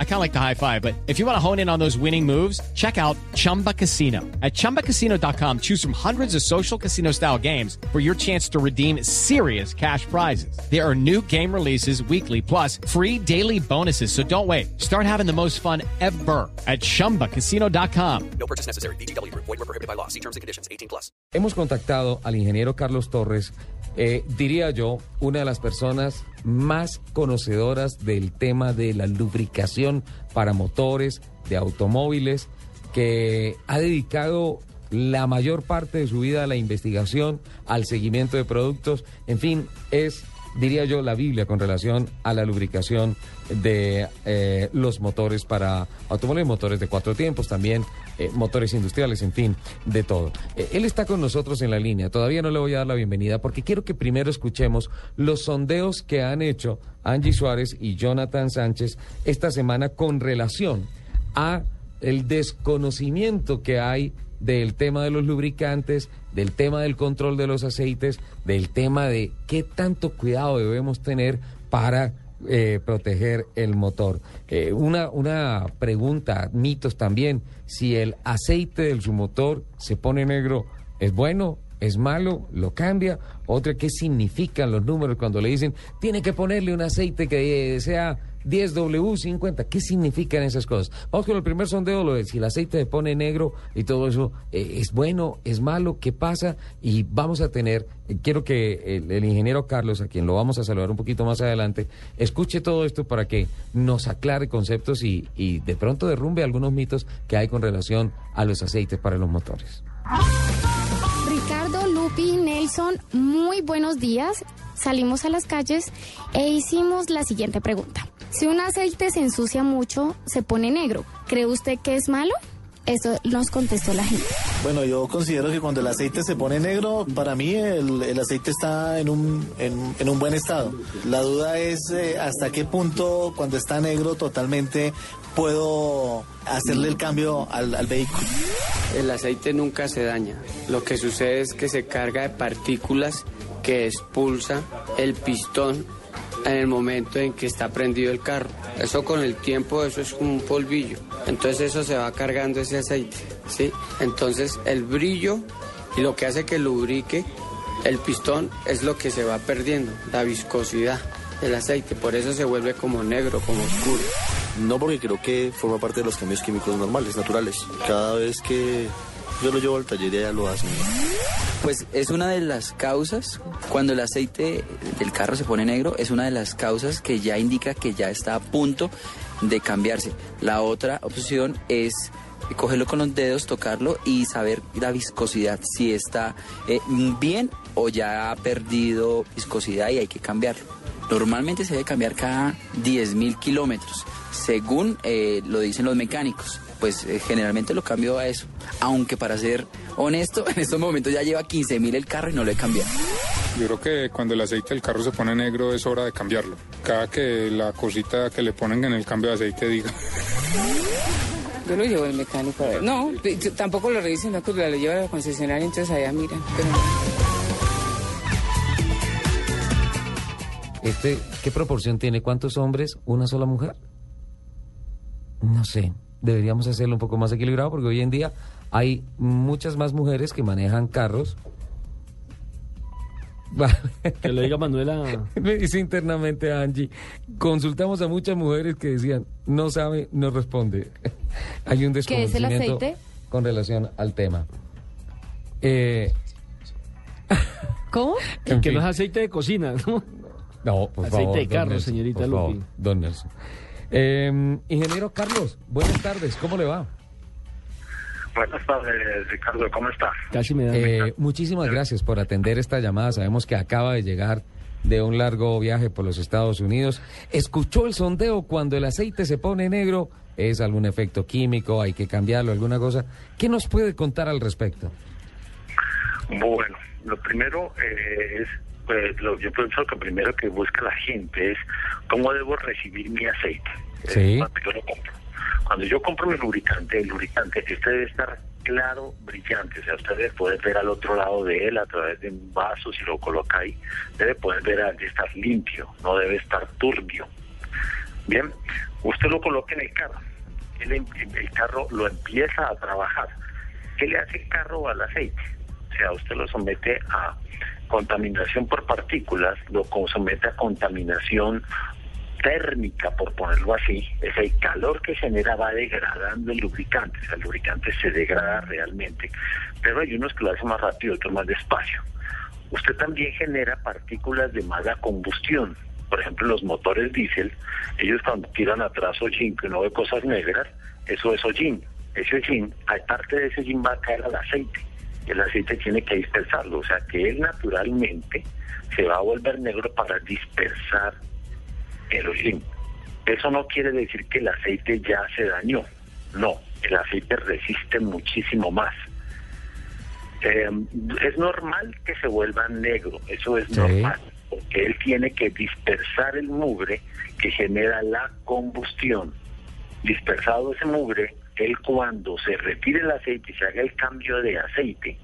I kind of like the high five, but if you want to hone in on those winning moves, check out Chumba Casino. At ChumbaCasino.com, choose from hundreds of social casino style games for your chance to redeem serious cash prizes. There are new game releases weekly, plus free daily bonuses. So don't wait. Start having the most fun ever at ChumbaCasino.com. No purchase necessary. BGW. Void were prohibited by law. See terms and conditions. 18 plus. Hemos contactado al ingeniero Carlos Torres, eh, diría yo, una de las personas más conocedoras del tema de la lubricación para motores de automóviles, que ha dedicado la mayor parte de su vida a la investigación, al seguimiento de productos, en fin, es diría yo, la Biblia con relación a la lubricación de eh, los motores para automóviles, motores de cuatro tiempos, también eh, motores industriales, en fin, de todo. Eh, él está con nosotros en la línea. Todavía no le voy a dar la bienvenida porque quiero que primero escuchemos los sondeos que han hecho Angie Suárez y Jonathan Sánchez esta semana con relación a el desconocimiento que hay del tema de los lubricantes, del tema del control de los aceites, del tema de qué tanto cuidado debemos tener para eh, proteger el motor. Eh, una, una pregunta, mitos también, si el aceite de su motor se pone negro, ¿es bueno? ¿Es malo? ¿Lo cambia? Otra, ¿qué significan los números cuando le dicen, tiene que ponerle un aceite que sea 10W50. ¿Qué significan esas cosas? Vamos con el primer sondeo, lo de si el aceite se pone negro y todo eso, eh, ¿es bueno? ¿Es malo? ¿Qué pasa? Y vamos a tener, eh, quiero que el, ingeniero Carlos, a quien lo vamos a saludar un poquito más adelante, escuche todo esto para que nos aclare conceptos y, y de pronto derrumbe algunos mitos que hay con relación a los aceites para los motores. Ricardo, Lupi, Nelson, muy buenos días. Salimos a las calles e hicimos la siguiente pregunta. Si un aceite se ensucia mucho, se pone negro. ¿Cree usted que es malo? Eso nos contestó la gente. Bueno, yo considero que cuando el aceite se pone negro, para mí el, aceite está en un, en, un buen estado. La duda es eh, hasta qué punto cuando está negro totalmente puedo hacerle el cambio al, al vehículo. El aceite nunca se daña. Lo que sucede es que se carga de partículas que expulsa el pistón en el momento en que está prendido el carro. Eso con el tiempo, eso es como un polvillo. Entonces eso se va cargando ese aceite, ¿sí? Entonces el brillo y lo que hace que lubrique el pistón es lo que se va perdiendo, la viscosidad del aceite. Por eso se vuelve como negro, como oscuro. No porque creo que forma parte de los cambios químicos normales, naturales. Cada vez que yo lo llevo al taller y ya lo hacen. Pues es una de las causas, cuando el aceite del carro se pone negro, es una de las causas que ya indica que ya está a punto de cambiarse. La otra opción es cogerlo con los dedos, tocarlo y saber la viscosidad, si está eh, bien o ya ha perdido viscosidad y hay que cambiarlo. Normalmente se debe cambiar cada 10.000 kilómetros, según eh, lo dicen los mecánicos pues eh, generalmente lo cambio a eso. Aunque para ser honesto, en estos momentos ya lleva 15 mil el carro y no lo he cambiado. Yo creo que cuando el aceite del carro se pone negro es hora de cambiarlo. Cada que la cosita que le ponen en el cambio de aceite diga. Yo lo llevo al mecánico a ver. No, tampoco lo revisen, no, que lo llevo a la concesionaria, entonces allá miran. Este, ¿Qué proporción tiene? ¿Cuántos hombres? ¿Una sola mujer? No sé deberíamos hacerlo un poco más equilibrado porque hoy en día hay muchas más mujeres que manejan carros. Que lo diga Manuela. Me dice internamente Angie. Consultamos a muchas mujeres que decían, no sabe, no responde. hay un desconocimiento ¿Qué es el aceite? con relación al tema. Eh... ¿Cómo? que no es aceite de cocina, ¿no? No, por aceite de carro, señorita Lupi. don Nelson. Eh, ingeniero Carlos, buenas tardes, ¿cómo le va? Buenas tardes, Ricardo, ¿cómo está? Casi me da. Eh, muchísimas gracias por atender esta llamada. Sabemos que acaba de llegar de un largo viaje por los Estados Unidos. ¿Escuchó el sondeo cuando el aceite se pone negro? ¿Es algún efecto químico? ¿Hay que cambiarlo? ¿Alguna cosa? ¿Qué nos puede contar al respecto? Bueno, lo primero eh, es pues yo pienso que primero que busca la gente es cómo debo recibir mi aceite sí. cuando yo lo compro. Cuando yo compro mi lubricante, el lubricante este debe estar claro, brillante. O sea, usted debe poder ver al otro lado de él a través de un vaso, si lo coloca ahí. Debe poder ver al de estar limpio, no debe estar turbio. Bien, usted lo coloca en el carro. El, el carro lo empieza a trabajar. ¿Qué le hace el carro al aceite? O sea, usted lo somete a contaminación por partículas, lo somete a contaminación térmica, por ponerlo así, es el calor que genera va degradando el lubricante, el lubricante se degrada realmente, pero hay unos que lo hacen más rápido, otros más despacio. Usted también genera partículas de mala combustión, por ejemplo, los motores diésel, ellos cuando tiran atrás hollín, que uno ve cosas negras, eso es hollín. Ese hollín, parte de ese hollín va a caer al aceite. El aceite tiene que dispersarlo, o sea que él naturalmente se va a volver negro para dispersar el hollín. Eso no quiere decir que el aceite ya se dañó. No, el aceite resiste muchísimo más. Eh, es normal que se vuelva negro, eso es normal, porque él tiene que dispersar el mugre que genera la combustión. Dispersado ese mugre, él cuando se retire el aceite y se haga el cambio de aceite,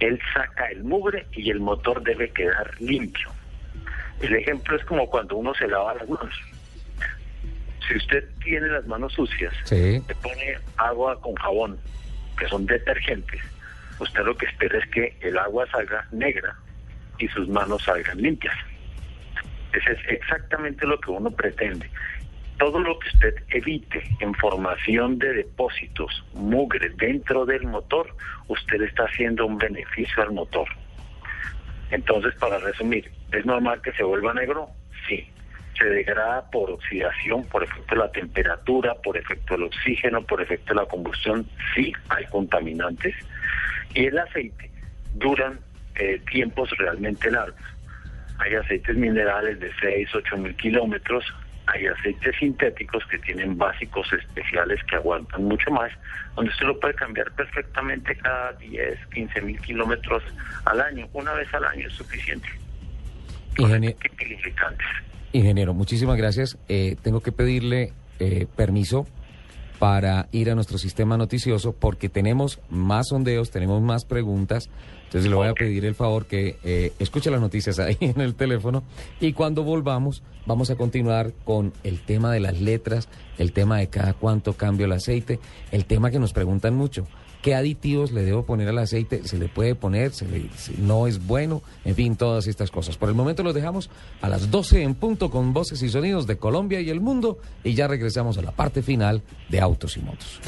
él saca el mugre y el motor debe quedar limpio. El ejemplo es como cuando uno se lava las manos. Si usted tiene las manos sucias, Sí. le pone agua con jabón, que son detergentes, usted lo que espera es que el agua salga negra y sus manos salgan limpias. Ese es exactamente lo que uno pretende. Todo lo que usted evite en formación de depósitos, mugre dentro del motor, usted está haciendo un beneficio al motor. Entonces, para resumir, ¿es normal que se vuelva negro? Sí. Se degrada por oxidación, por efecto de la temperatura, por efecto del oxígeno, por efecto de la combustión. Sí, hay contaminantes. Y el aceite duran eh, tiempos realmente largos. Hay aceites minerales de 6, 8 mil kilómetros. Hay aceites sintéticos que tienen básicos especiales que aguantan mucho más, donde usted lo puede cambiar perfectamente cada 10, 15 mil kilómetros al año. Una vez al año es suficiente. Ingeniero, muchísimas gracias. Eh, tengo que pedirle eh, permiso para ir a nuestro sistema noticioso porque tenemos más sondeos, tenemos más preguntas. Entonces le voy a pedir el favor que eh, escuche las noticias ahí en el teléfono y cuando volvamos vamos a continuar con el tema de las letras, el tema de cada cuánto cambio el aceite, el tema que nos preguntan mucho. ¿Qué aditivos le debo poner al aceite? ¿Se le puede poner? ¿Se le, si no es bueno? En fin, todas estas cosas. Por el momento los dejamos a las 12 en punto con voces y sonidos de Colombia y el mundo y ya regresamos a la parte final de Autos y Motos.